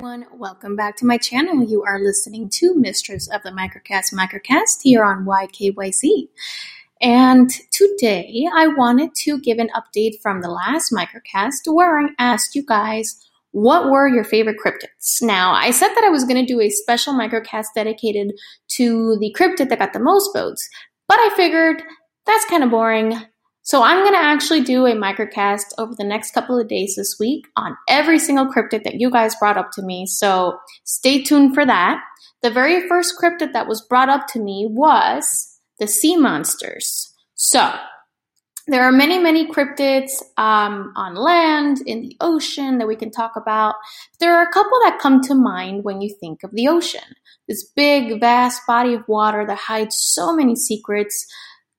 everyone. Welcome back to my channel. You are listening to Mistress of the Microcast Microcast here on YKYZ. And today I wanted to give an update from the last microcast where I asked you guys what were your favorite cryptids. Now, I said that I was going to do a special microcast dedicated to the cryptid that got the most votes, but I figured that's kind of boring. So I'm going to actually do a microcast over the next couple of days this week on every single cryptid that you guys brought up to me. So stay tuned for that. The very first cryptid that was brought up to me was the sea monsters. So there are many, many cryptids um, on land, in the ocean that we can talk about. There are a couple that come to mind when you think of the ocean. This big, vast body of water that hides so many secrets.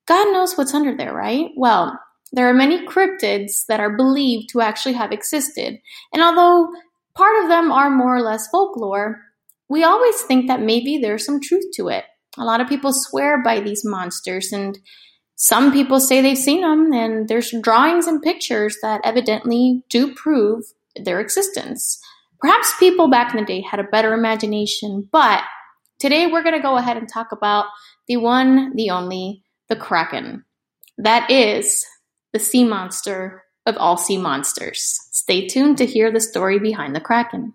God knows what's under there, right? Well, there are many cryptids that are believed to actually have existed. And although part of them are more or less folklore, we always think that maybe there's some truth to it. A lot of people swear by these monsters, and some people say they've seen them, and there's drawings and pictures that evidently do prove their existence. Perhaps people back in the day had a better imagination, but today we're going to go ahead and talk about the one, the only, the Kraken. That is the sea monster of all sea monsters. Stay tuned to hear the story behind the Kraken.